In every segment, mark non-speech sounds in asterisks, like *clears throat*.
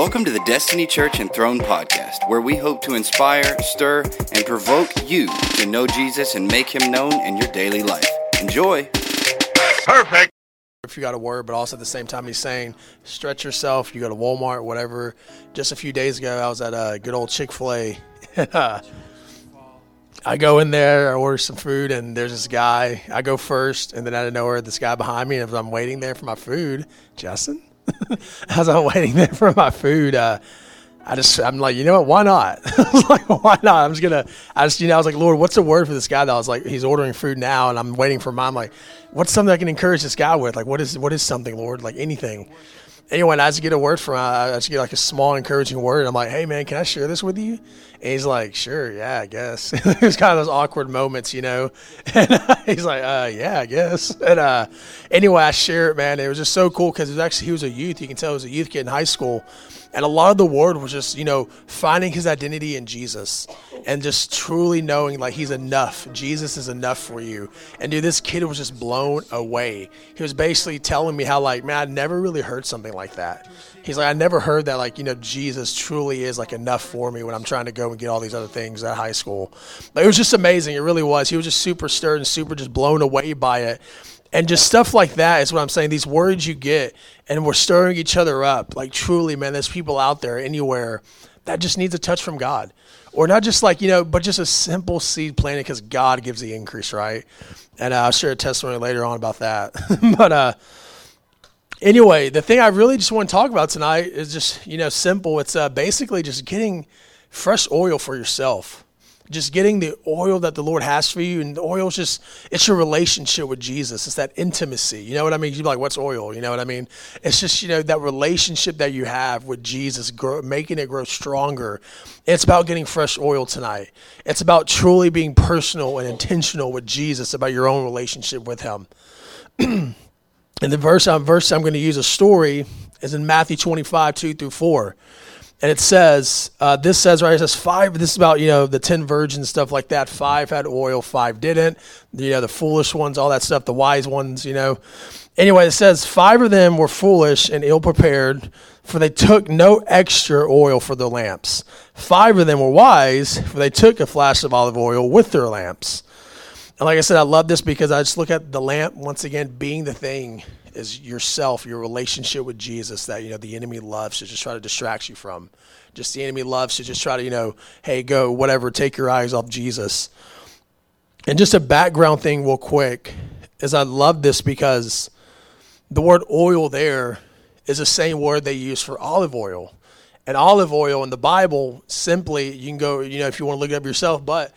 Welcome to the Destiny Church and Throne podcast, where we hope to inspire, stir, and provoke you to know Jesus and make him known in your daily life. Enjoy. Perfect. if you got a word, but also at the same time, he's saying stretch yourself. You go to Walmart, whatever. Just a few days ago, I was at a good old Chick Fil A. *laughs* I go in there, I order some food, and there's this guy. I go first, and then out of nowhere, this guy behind me. And as I'm waiting there for my food, Justin, *laughs* as I'm waiting there for my food, uh, I just I'm like, you know what? Why not? *laughs* I was like, why not? I'm just gonna. I just you know I was like, Lord, what's the word for this guy? That I was like, he's ordering food now, and I'm waiting for mine. I'm like, what's something I can encourage this guy with? Like, what is what is something, Lord? Like anything. Anyway, I just get a word from. I just get like a small encouraging word. I'm like, hey man, can I share this with you? And he's like, sure, yeah, I guess. *laughs* It's kind of those awkward moments, you know. *laughs* And he's like, uh, yeah, I guess. *laughs* And uh, anyway, I share it, man. It was just so cool because it was actually he was a youth. You can tell he was a youth kid in high school, and a lot of the word was just you know finding his identity in Jesus and just truly knowing like he's enough. Jesus is enough for you. And dude, this kid was just blown away. He was basically telling me how like man, I never really heard something like that. He's like, I never heard that like you know Jesus truly is like enough for me when I'm trying to go and get all these other things at high school. Like, it was just amazing. It really was. He was just super stirred and super just blown away by it. And just stuff like that is what I'm saying. These words you get, and we're stirring each other up. Like truly, man, there's people out there anywhere that just needs a touch from God, or not just like you know, but just a simple seed planted because God gives the increase, right? And uh, I'll share a testimony later on about that. *laughs* but uh, anyway, the thing I really just want to talk about tonight is just you know simple. It's uh, basically just getting fresh oil for yourself just getting the oil that the Lord has for you. And the oil is just, it's your relationship with Jesus. It's that intimacy. You know what I mean? You're like, what's oil? You know what I mean? It's just, you know, that relationship that you have with Jesus, grow, making it grow stronger. It's about getting fresh oil tonight. It's about truly being personal and intentional with Jesus about your own relationship with Him. *clears throat* and the verse, um, verse I'm going to use a story is in Matthew 25, 2 through 4 and it says uh, this says right it says five this is about you know the 10 virgins stuff like that. Five had oil five didn't. You know the foolish ones all that stuff the wise ones you know. Anyway it says five of them were foolish and ill prepared for they took no extra oil for their lamps. Five of them were wise for they took a flask of olive oil with their lamps and like i said i love this because i just look at the lamp once again being the thing is yourself, your relationship with Jesus that you know the enemy loves to just try to distract you from. Just the enemy loves to just try to you know, hey, go whatever, take your eyes off Jesus. And just a background thing, real quick, is I love this because the word oil there is the same word they use for olive oil. And olive oil in the Bible simply, you can go, you know, if you want to look it up yourself, but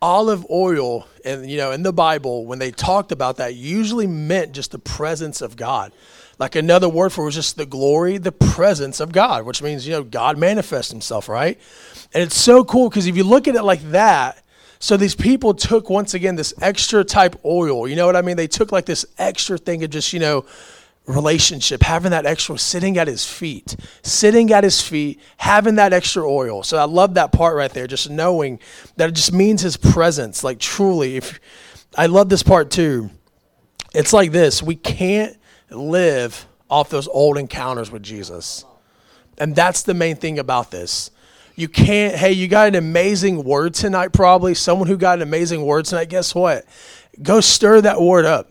olive oil and you know in the bible when they talked about that usually meant just the presence of god. Like another word for it was just the glory the presence of god which means you know god manifests himself right? And it's so cool because if you look at it like that so these people took once again this extra type oil you know what i mean? They took like this extra thing of just you know relationship, having that extra, sitting at his feet, sitting at his feet, having that extra oil. So I love that part right there, just knowing that it just means his presence. Like truly, if I love this part too. It's like this we can't live off those old encounters with Jesus. And that's the main thing about this. You can't, hey, you got an amazing word tonight, probably. Someone who got an amazing word tonight, guess what? Go stir that word up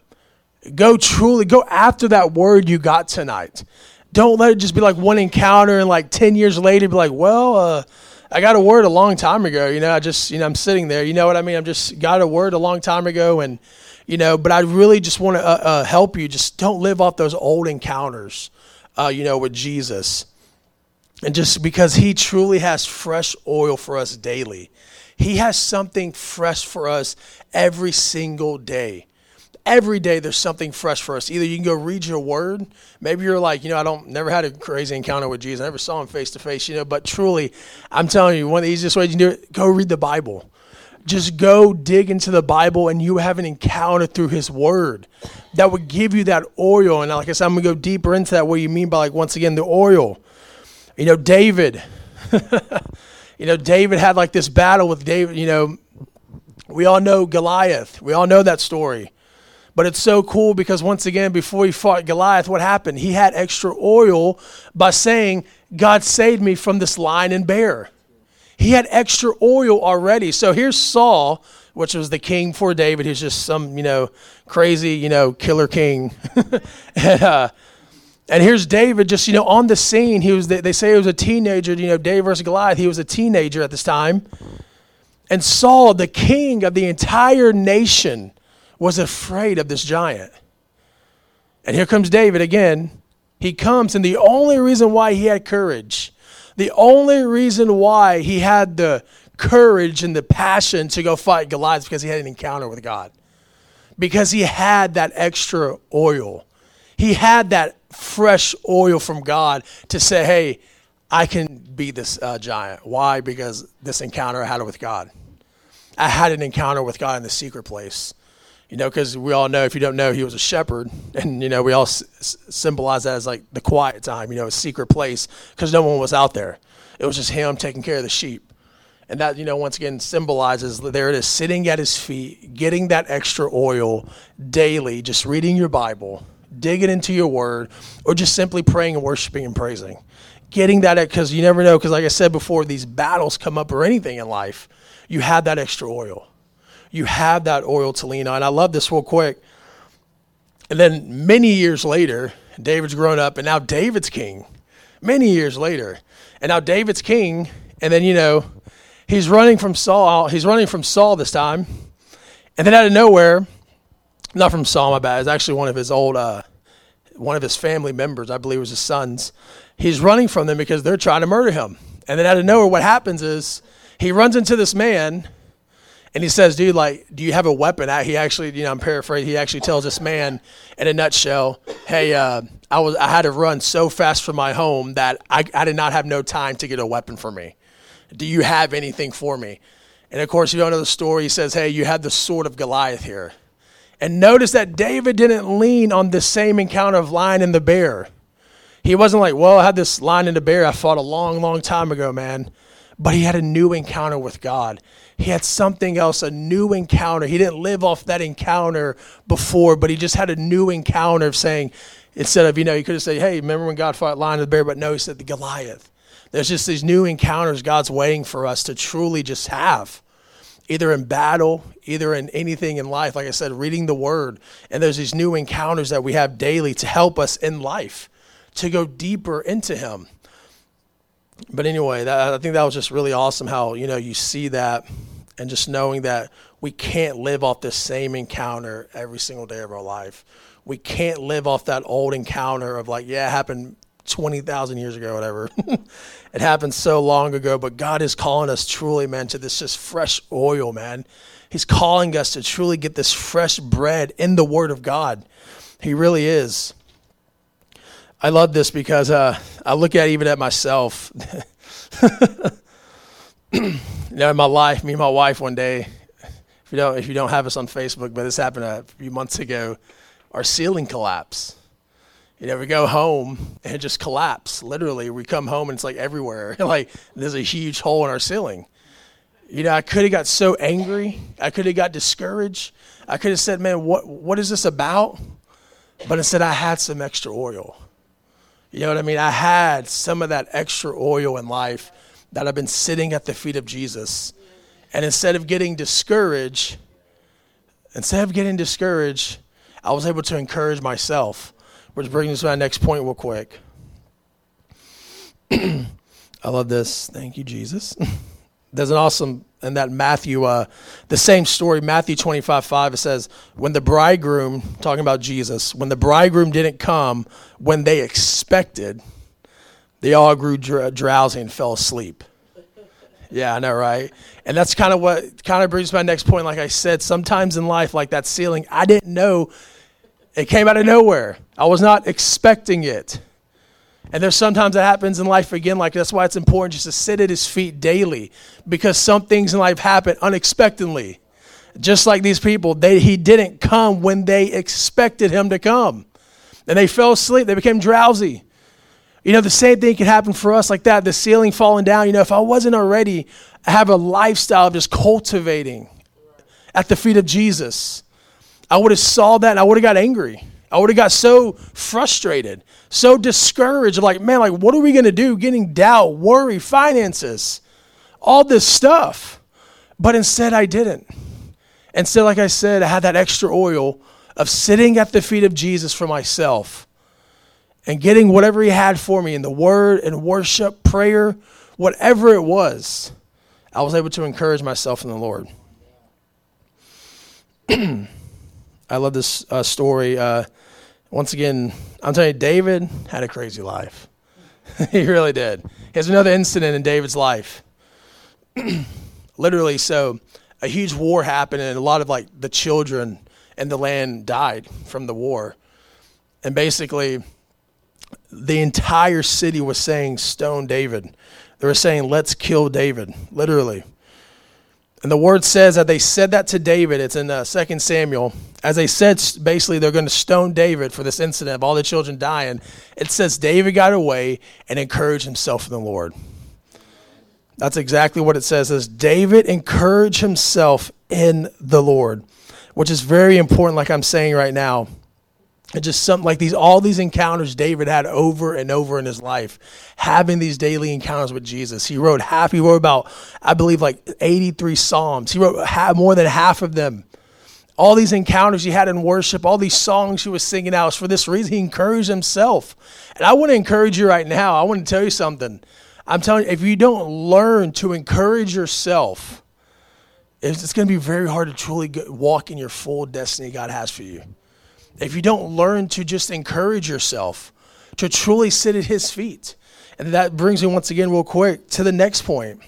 Go truly, go after that word you got tonight. Don't let it just be like one encounter and like 10 years later be like, well, uh, I got a word a long time ago. You know, I just, you know, I'm sitting there. You know what I mean? I'm just got a word a long time ago and, you know, but I really just want to uh, uh, help you. Just don't live off those old encounters, uh, you know, with Jesus. And just because he truly has fresh oil for us daily, he has something fresh for us every single day every day there's something fresh for us. Either you can go read your word. Maybe you're like, you know, I don't never had a crazy encounter with Jesus. I never saw him face to face, you know, but truly, I'm telling you, one of the easiest ways you can do it, go read the Bible. Just go dig into the Bible and you have an encounter through his word that would give you that oil. And like I said, I'm gonna go deeper into that. What you mean by like once again the oil. You know, David. *laughs* you know, David had like this battle with David, you know, we all know Goliath. We all know that story But it's so cool because once again, before he fought Goliath, what happened? He had extra oil by saying, God saved me from this lion and bear. He had extra oil already. So here's Saul, which was the king for David. He's just some, you know, crazy, you know, killer king. *laughs* and, uh, and here's David just, you know, on the scene. He was, they say he was a teenager, you know, David versus Goliath. He was a teenager at this time. And Saul, the king of the entire nation, was afraid of this giant. And here comes David again. He comes, and the only reason why he had courage, the only reason why he had the courage and the passion to go fight Goliath because he had an encounter with God. Because he had that extra oil. He had that fresh oil from God to say, hey, I can be this uh, giant. Why? Because this encounter I had with God. I had an encounter with God in the secret place. You know, because we all know, if you don't know, he was a shepherd. And, you know, we all s- symbolize that as like the quiet time, you know, a secret place, because no one was out there. It was just him taking care of the sheep. And that, you know, once again symbolizes there it is, sitting at his feet, getting that extra oil daily, just reading your Bible, digging into your word, or just simply praying and worshiping and praising. Getting that, because you never know, because like I said before, these battles come up or anything in life, you have that extra oil you have that oil to lean on. I love this real quick. And then many years later, David's grown up, and now David's king. Many years later, and now David's king, and then you know, he's running from Saul. He's running from Saul this time, and then out of nowhere, not from Saul, my bad. It's actually one of his old, uh, one of his family members. I believe was his sons. He's running from them because they're trying to murder him. And then out of nowhere, what happens is he runs into this man and he says, dude, like, do you have a weapon? He actually, you know, I'm paraphrasing. He actually tells this man in a nutshell, hey, uh, I was, I had to run so fast from my home that I, I did not have no time to get a weapon for me. Do you have anything for me? And of course, you don't know the story. He says, hey, you have the sword of Goliath here. And notice that David didn't lean on the same encounter of lion and the bear. He wasn't like, well, I had this lion and the bear I fought a long, long time ago, man. But he had a new encounter with God he had something else, a new encounter. He didn't live off that encounter before, but he just had a new encounter of saying, instead of, you know, he could have said, hey, remember when God fought lion and the bear? But no, he said the Goliath. There's just these new encounters God's waiting for us to truly just have, either in battle, either in anything in life. Like I said, reading the word. And there's these new encounters that we have daily to help us in life, to go deeper into Him but anyway, that, I think that was just really awesome how you know you see that, and just knowing that we can't live off this same encounter every single day of our life. We can't live off that old encounter of like, yeah, it happened twenty thousand years ago, whatever. *laughs* it happened so long ago, but God is calling us truly, man, to this just fresh oil, man. He's calling us to truly get this fresh bread in the Word of God. He really is. I love this because uh, I look at even at myself. *laughs* you know, in my life, me and my wife one day, if you don't if you don't have us on Facebook, but this happened a few months ago, our ceiling collapsed. You know, we go home and it just collapsed. Literally, we come home and it's like everywhere. *laughs* like there's a huge hole in our ceiling. You know, I could have got so angry. I could have got discouraged. I could have said, "Man, what what is this about?" But instead, I had some extra oil. You know what I mean? I had some of that extra oil in life that I've been sitting at the feet of Jesus. And instead of getting discouraged, instead of getting discouraged, I was able to encourage myself. Which brings us to my next point, real quick. *clears throat* I love this. Thank you, Jesus. *laughs* There's an awesome in that Matthew, uh, the same story, Matthew 25, 5, it says, when the bridegroom, talking about Jesus, when the bridegroom didn't come when they expected, they all grew dr- drowsy and fell asleep. *laughs* Yeah, I know, right? And that's kind of what kind of brings my next point. Like I said, sometimes in life, like that ceiling, I didn't know it came out of nowhere. I was not expecting it. And there's sometimes that happens in life again. Like that's why it's important just to sit at his feet daily, because some things in life happen unexpectedly. Just like these people, they, he didn't come when they expected him to come, and they fell asleep. They became drowsy. You know, the same thing could happen for us like that. The ceiling falling down. You know, if I wasn't already have a lifestyle of just cultivating at the feet of Jesus, I would have saw that and I would have got angry. I would have got so frustrated, so discouraged. Like, man, like, what are we going to do? Getting doubt, worry, finances, all this stuff. But instead, I didn't. Instead, like I said, I had that extra oil of sitting at the feet of Jesus for myself and getting whatever he had for me in the word and worship, prayer, whatever it was. I was able to encourage myself in the Lord. *clears throat* I love this uh, story. Uh, once again, I'm telling you, David had a crazy life. *laughs* he really did. Here's another incident in David's life. *clears throat* Literally, so a huge war happened, and a lot of like the children and the land died from the war. And basically, the entire city was saying, Stone David. They were saying, Let's kill David, literally. And the word says that they said that to David. It's in uh, 2 Samuel. As they said, basically, they're going to stone David for this incident of all the children dying. It says David got away and encouraged himself in the Lord. That's exactly what it says. As David encouraged himself in the Lord, which is very important, like I'm saying right now. It's just something like these, all these encounters David had over and over in his life, having these daily encounters with Jesus. He wrote half, he wrote about, I believe, like 83 Psalms. He wrote more than half of them. All these encounters he had in worship, all these songs he was singing out, was for this reason he encouraged himself. And I want to encourage you right now. I want to tell you something. I'm telling you, if you don't learn to encourage yourself, it's going to be very hard to truly walk in your full destiny God has for you if you don't learn to just encourage yourself, to truly sit at his feet. And that brings me once again, real quick, to the next point.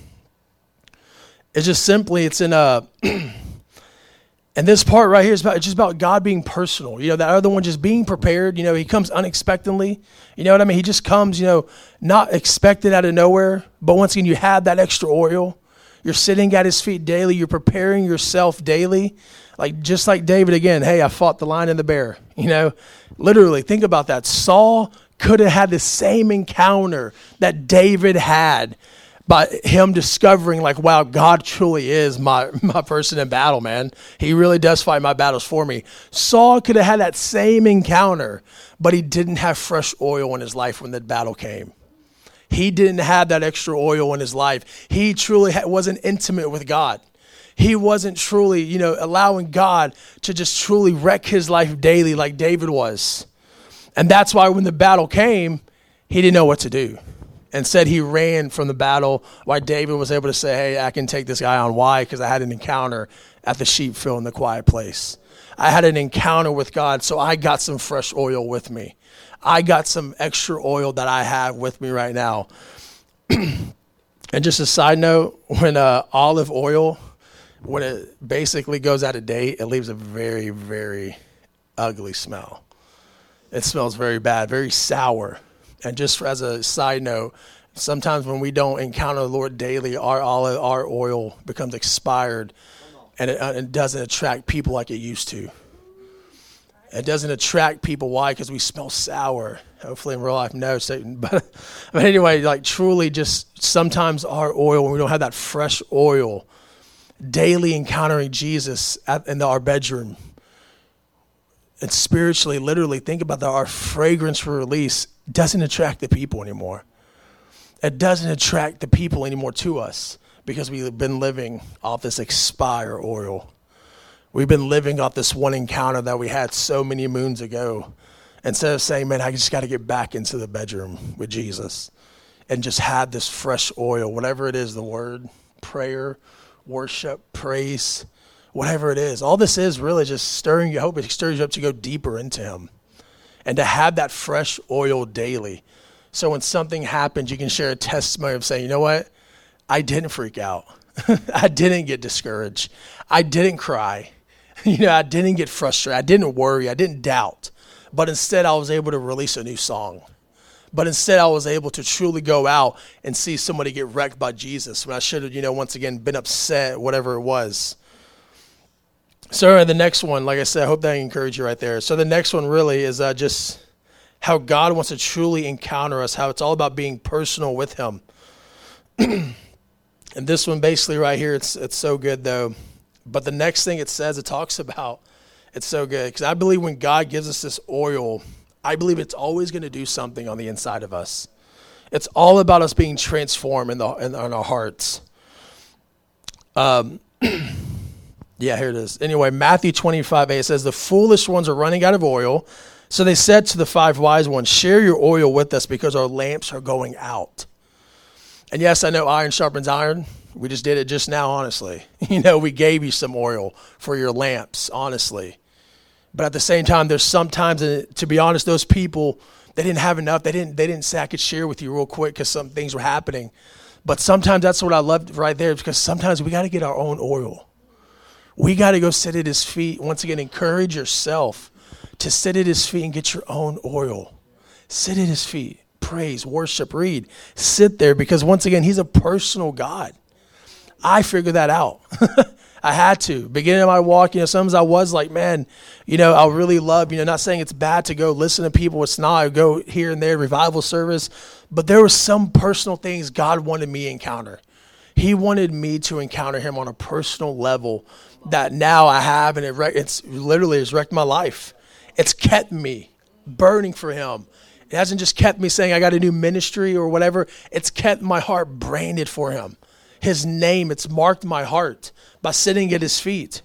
It's just simply, it's in uh, a, *clears throat* and this part right here is about, it's just about God being personal. You know, that other one just being prepared. You know, he comes unexpectedly. You know what I mean? He just comes, you know, not expected out of nowhere. But once again, you have that extra oil. You're sitting at his feet daily. You're preparing yourself daily like just like David again, hey, I fought the lion and the bear. You know, literally think about that. Saul could have had the same encounter that David had by him discovering like wow god truly is my *laughs* my person in battle man. He really does fight my battles for me. Saul could have had that same encounter but he didn't have fresh oil in his life when the battle came. He didn't have that extra oil in his life. He truly wasn't intimate with god he wasn't truly, you know, allowing God to just truly wreck his life daily like David was. And that's why when the battle came, he didn't know what to do. Instead, he ran from the battle. Why David was able to say, Hey, I can take this guy on. Why? Because I had an encounter at the sheep field in the quiet place. I had an encounter with God, so I got some fresh oil with me. I got some extra oil that I have with me right now. *clears throat* and just a side note when uh, olive oil when it basically goes out of date, it leaves a very, very ugly smell. It smells very bad, very sour. And just as a side note, sometimes when we don't encounter the Lord daily, our olive, our oil becomes expired, and it, uh, it doesn't attract people like it used to. It doesn't attract people. Why? Because we smell sour. Hopefully, in real life, no. Satan. *laughs* But, but anyway, like truly, just sometimes our oil, when we don't have that fresh oil, daily encountering Jesus at, in our bedroom. And spiritually, literally, think about that. Our fragrance for release doesn't attract the people anymore. It doesn't attract the people anymore to us because we've been living off this expire oil. We've been living off this one encounter that we had so many moons ago. Instead of saying, man, I just got to get back into the bedroom with Jesus and just have this fresh oil, whatever it is the word, prayer, worship, praise, whatever it is. All this is really just stirring you. I hope it stirs you up to go deeper into Him and to have that fresh oil daily. So when something happens, you can share a testimony of saying, you know what? I didn't freak out. *laughs* I didn't get discouraged. I didn't cry. *laughs* You know, I didn't get frustrated. I didn't worry. I didn't doubt. But instead, I was able to release a new song. But instead, I was able to truly go out and see somebody get wrecked by Jesus when I should have, you know, once again been upset, whatever it was. So the next one, like I said, I hope that I encourage you right there. So the next one really is uh, just how God wants to truly encounter us, how it's all about being personal with Him. *clears throat* and this one basically right here, it's it's so good though. But the next thing it says, it talks about It's so good because I believe when God gives us this oil, I believe it's always going to do something on the inside of us. It's all about us being transformed in, the, in, in our hearts. Um, *clears throat* yeah, here it is. Anyway, Matthew 25 8 says, The foolish ones are running out of oil. So they said to the five wise ones, Share your oil with us because our lamps are going out. And yes, I know iron sharpens iron. We just did it just now, honestly. *laughs* You know, we gave you some oil for your lamps, honestly. But at the same time, there's sometimes, uh, to be honest, those people they didn't have enough. They didn't. They didn't say I could share with you real quick because some things were happening. But sometimes that's what I loved right there because sometimes we got to get our own oil. We got to go sit at His feet. Once again, encourage yourself to sit at His feet and get your own oil. Sit at His feet. Praise, worship, read. Sit there because once again, He's a personal God. I figured that out. *laughs* I had to. Beginning of my walk, you know, sometimes I was like, man, you know, I really love, you know, not saying it's bad to go listen to people. It's not. I go here and there, revival service. But there were some personal things God wanted me to encounter. He wanted me to encounter him on a personal level that now I have, and it it's literally has wrecked my life. It's kept me burning for him. It hasn't just kept me saying I got a new ministry or whatever. It's kept my heart branded for him. His name, it's marked my heart by sitting at his feet.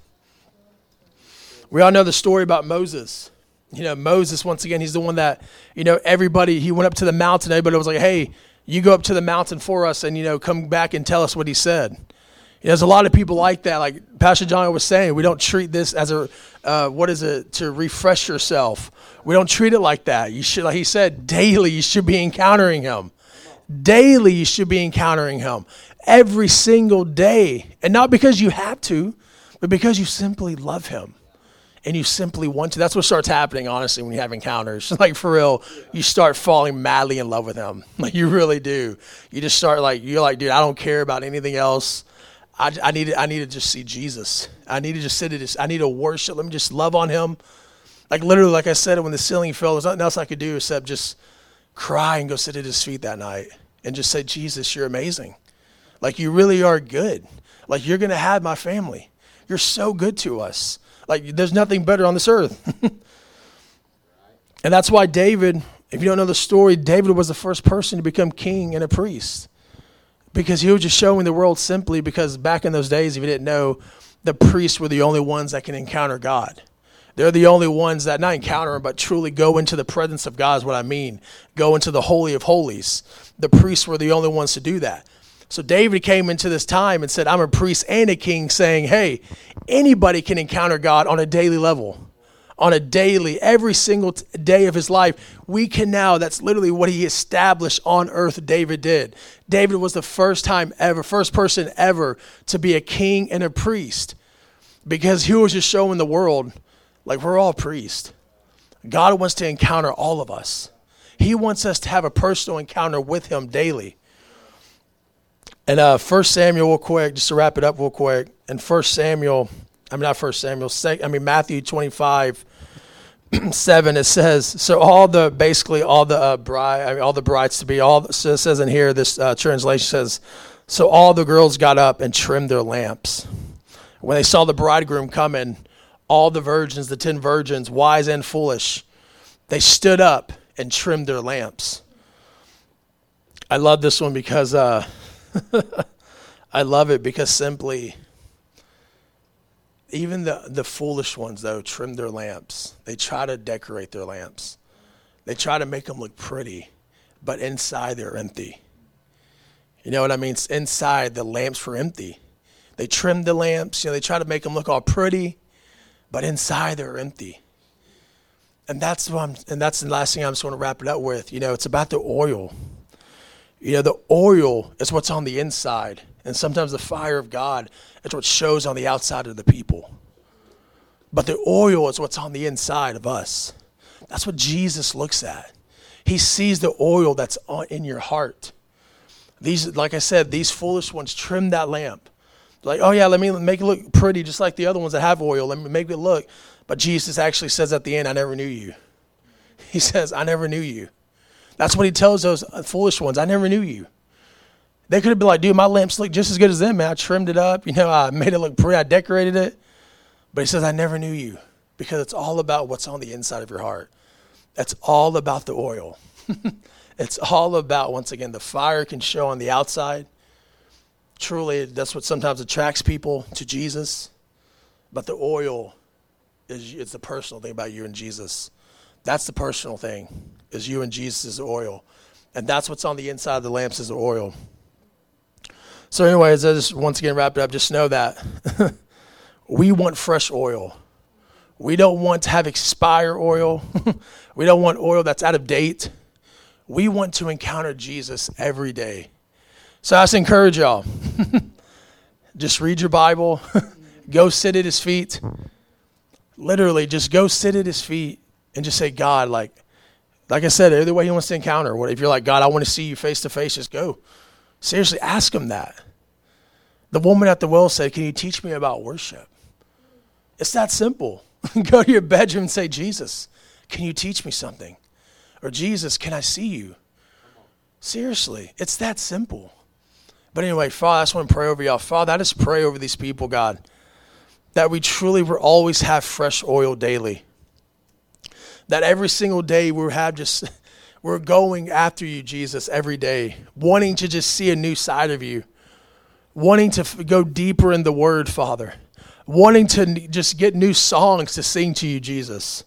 We all know the story about Moses. You know, Moses, once again, he's the one that, you know, everybody, he went up to the mountain. Everybody was like, hey, you go up to the mountain for us and, you know, come back and tell us what he said. There's a lot of people like that. Like Pastor John was saying, we don't treat this as a, uh, what is it, to refresh yourself. We don't treat it like that. You should, like he said, daily you should be encountering him. Daily you should be encountering him every single day. And not because you have to, but because you simply love him and you simply want to. That's what starts happening, honestly, when you have encounters. *laughs* Like, for real, you start falling madly in love with him. *laughs* Like, you really do. You just start, like, you're like, dude, I don't care about anything else. I, I need to, I need to just see Jesus. I need to just sit at his, I need to worship. Let me just love on him. Like, literally, like I said, when the ceiling fell, there's nothing else I could do except just cry and go sit at his feet that night and just say, Jesus, you're amazing. Like you really are good. Like you're going to have my family. You're so good to us. Like there's nothing better on this earth. *laughs* and that's why David, if you don't know the story, David was the first person to become king and a priest. Because he was just showing the world simply because back in those days, if you didn't know, the priests were the only ones that can encounter God. They're the only ones that not encounter him, but truly go into the presence of God, is what I mean. Go into the Holy of Holies. The priests were the only ones to do that. So David came into this time and said, I'm a priest and a king, saying, Hey, anybody can encounter God on a daily level. On a daily, every single t- day of his life, we can now. That's literally what he established on earth. David did. David was the first time ever, first person ever to be a king and a priest because he was just showing the world like we're all priests. God wants to encounter all of us. He wants us to have a personal encounter with him daily. And uh, First Samuel, real quick, just to wrap it up, real quick. And First Samuel, I mean not First Samuel, I mean Matthew twenty-five, *clears throat* seven. It says so. All the basically all the uh, bride, I mean, all the brides to be. All so it says in here. This uh, translation says, so all the girls got up and trimmed their lamps. When they saw the bridegroom coming, all the virgins, the ten virgins, wise and foolish, they stood up and trimmed their lamps. I love this one because. Uh, *laughs* I love it because simply, even the, the foolish ones, though, trim their lamps. They try to decorate their lamps, they try to make them look pretty, but inside they're empty. You know what I mean? Inside the lamps were empty. They trimmed the lamps, you know, they try to make them look all pretty, but inside they're empty. And that's what I'm, and that's the last thing I'm just going to wrap it up with. You know, it's about the oil. You know, the oil is what's on the inside. And sometimes the fire of God is what shows on the outside of the people. But the oil is what's on the inside of us. That's what Jesus looks at. He sees the oil that's in your heart. These, like I said, these foolish ones trim that lamp. Like, oh yeah, let me make it look pretty, just like the other ones that have oil. Let me make it look. But Jesus actually says at the end, I never knew you. *laughs* He says, I never knew you. That's what he tells those foolish ones. I never knew you. They could have been like, dude, my lamps look just as good as them, man. I trimmed it up. You know, I *laughs* made it look pretty. I decorated it. But he says, I never knew you. because it's all about what's on the inside of your heart. That's all about the oil. *laughs* it's all about, once again, the fire can show on the outside. Truly, that's what sometimes attracts people to Jesus. But the oil is it's the personal thing about you and Jesus. That's the personal thing, is you and Jesus' oil. And that's what's on the inside of the lamps is the oil. So, anyways, I just once again wrap it up. Just know that *laughs* we want fresh oil. We don't want to have expire oil. *laughs* we don't want oil that's out of date. We want to encounter Jesus every day. So I just encourage y'all. *laughs* just read your Bible. *laughs* go sit at his feet. Literally, just go sit at his feet and just say, God, like, like I said, either way he wants to encounter. What if you're like, God, I want to see you face to face, just go. Seriously, ask him that. The woman at the well said, Can you teach me about worship? It's that simple. *laughs* Go to your bedroom and say, Jesus, can you teach me something? Or Jesus, can I see you? Seriously, it's that simple. But anyway, Father, I just want to pray over y'all. Father, I just pray over these people, God, that we truly will always have fresh oil daily. That every single day we have just, *laughs* we're going after you, Jesus, every day, wanting to just see a new side of you, wanting to go deeper in the word, Father wanting to just get new songs to sing to you, Jesus.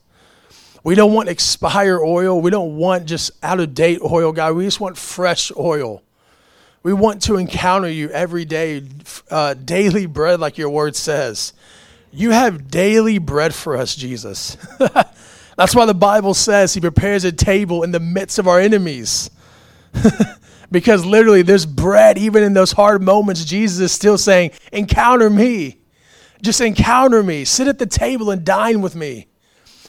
We don't want expire oil. We don't want just out of date oil, God. We just want fresh oil. We want to encounter you every day, uh, daily bread, like your word says. You have daily bread for us, Jesus. *laughs* That's why the Bible says He prepares a table in the midst of our enemies. *laughs* because literally, there's bread even in those hard moments. Jesus is still saying, Encounter me. Just encounter me. Sit at the table and dine with me.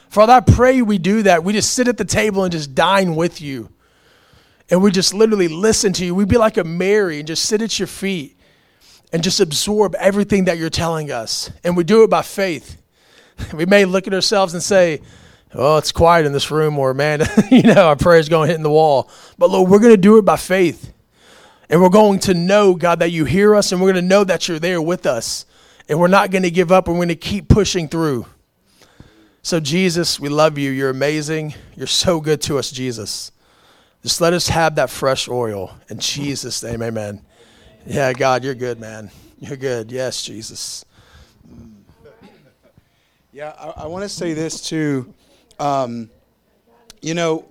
Father, I pray we do that. We just sit at the table and just dine with you. And we just literally listen to you. We'd be like a Mary and just sit at your feet and just absorb everything that you're telling us. And we do it by faith. *laughs* We may look at ourselves and say, Oh, it's quiet in this room, or man, *laughs* you know, our prayer's going hitting the wall. But Lord, we're going to do it by faith. And we're going to know, God, that you hear us, and we're going to know that you're there with us and we're not going to give up. We're going to keep pushing through. So, Jesus, we love you. You're amazing. You're so good to us, Jesus. Just let us have that fresh oil. In Jesus' name, amen. Yeah, God, you're good, man. You're good. Yes, Jesus. Yeah, I, I want to say this too. Um, you know,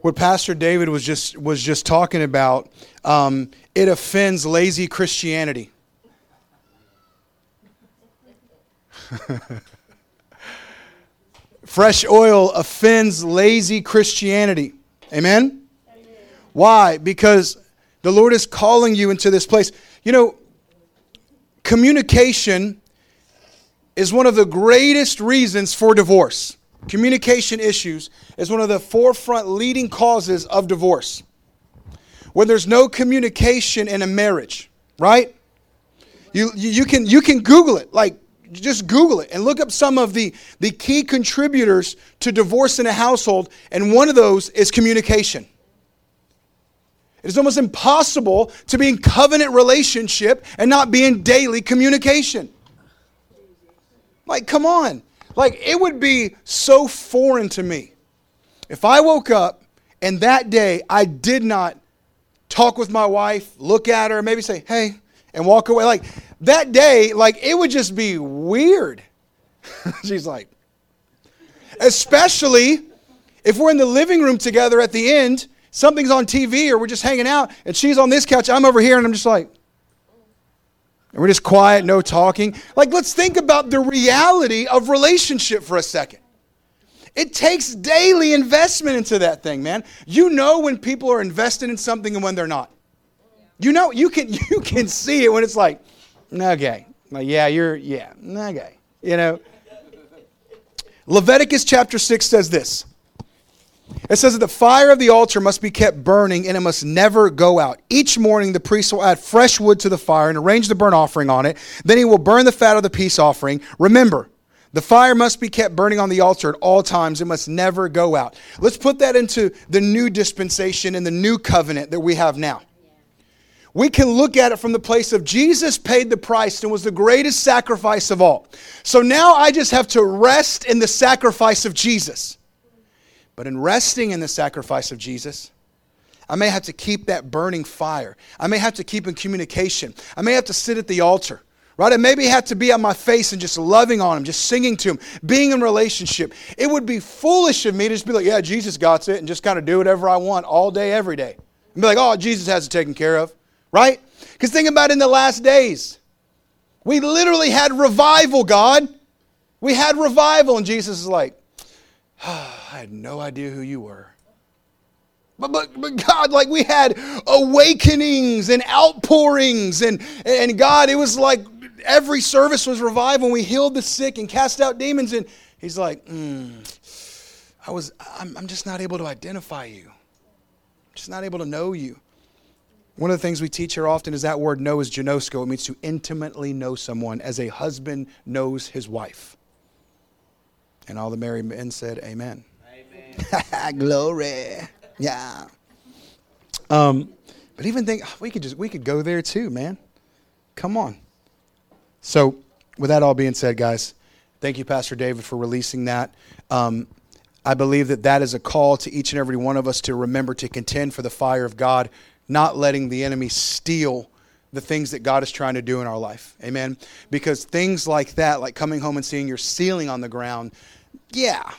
what Pastor David was just was just talking about. Um, it offends lazy Christianity. *laughs* Fresh oil offends lazy Christianity. Amen? Why? Because the Lord is calling you into this place. You know, communication is one of the greatest reasons for divorce. Communication issues is one of the forefront leading causes of divorce. When there's no communication in a marriage, right? You, you, can, you can Google it. Like, just Google it and look up some of the, the key contributors to divorce in a household, and one of those is communication. It is almost impossible to be in covenant relationship and not be in daily communication. Like, come on. Like, it would be so foreign to me if I woke up and that day I did not talk with my wife, look at her, maybe say, hey, and walk away. Like, that day, like, it would just be weird. *laughs* She's like, especially if we're in the living room together at the end, something's on TV or we're just hanging out, and she's on this couch, I'm over here, and I'm just like, and we're just quiet, no talking. Like, let's think about the reality of relationship for a second. It takes daily investment into that thing, man. You know when people are invested in something and when they're not. You know, you can *laughs* you can see it when it's like, Okay. Well, yeah, you're, yeah, okay. You know, Leviticus chapter 6 says this. It says that the fire of the altar must be kept burning and it must never go out. Each morning, the priest will add fresh wood to the fire and arrange the burnt offering on it. Then he will burn the fat of the peace offering. Remember, the fire must be kept burning on the altar at all times. It must never go out. Let's put that into the new dispensation and the new covenant that we have now. we can look at it from the place of Jesus paid the price and was the greatest sacrifice of all. So now I just have to rest in the sacrifice of Jesus. But in resting in the sacrifice of Jesus, I may have to keep that burning fire. I may have to keep in communication. I may have to sit at the altar, right? I maybe have to be on my face and just loving on him, just singing to him, being in relationship. It would be foolish of me to just be like, yeah, Jesus got it, and just kind of do whatever I want all day, every day. And be like, oh, Jesus has it taken care of right? Because think about in the last days. We literally had revival, God. We had revival, and Jesus is like, *sighs* I had no idea who you were. But, but, but God, like we had awakenings and outpourings, and, and God, it was like every service was revived and we healed the sick and cast out demons. And He's like, mm, I was, I'm, I'm just not able to identify you. I'm just not able to know you. One of the things we teach here often is that word know is ginosko. It means to intimately know someone as a husband knows his wife. And all the married men said, Amen. Amen. *laughs* Glory. Yeah. Um, but even think we could just we could go there too, man. Come on. So, with that all being said, guys, thank you, Pastor David, for releasing that. Um, I believe that that is a call to each and every one of us to remember to contend for the fire of God not letting the enemy steal the things that God is trying to do in our life. Amen. Because things like that, like coming home and seeing your ceiling on the ground, yeah,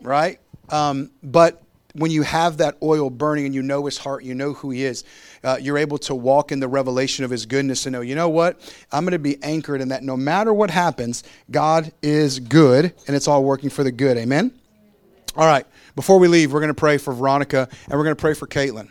right? Um, but when you have that oil burning and you know his heart, you know who he is, uh, you're able to walk in the revelation of his goodness and know, you know what? I'm going to be anchored in that no matter what happens, God is good and it's all working for the good. Amen? All right. Before we leave, we're going to pray for Veronica and we're going to pray for Caitlin.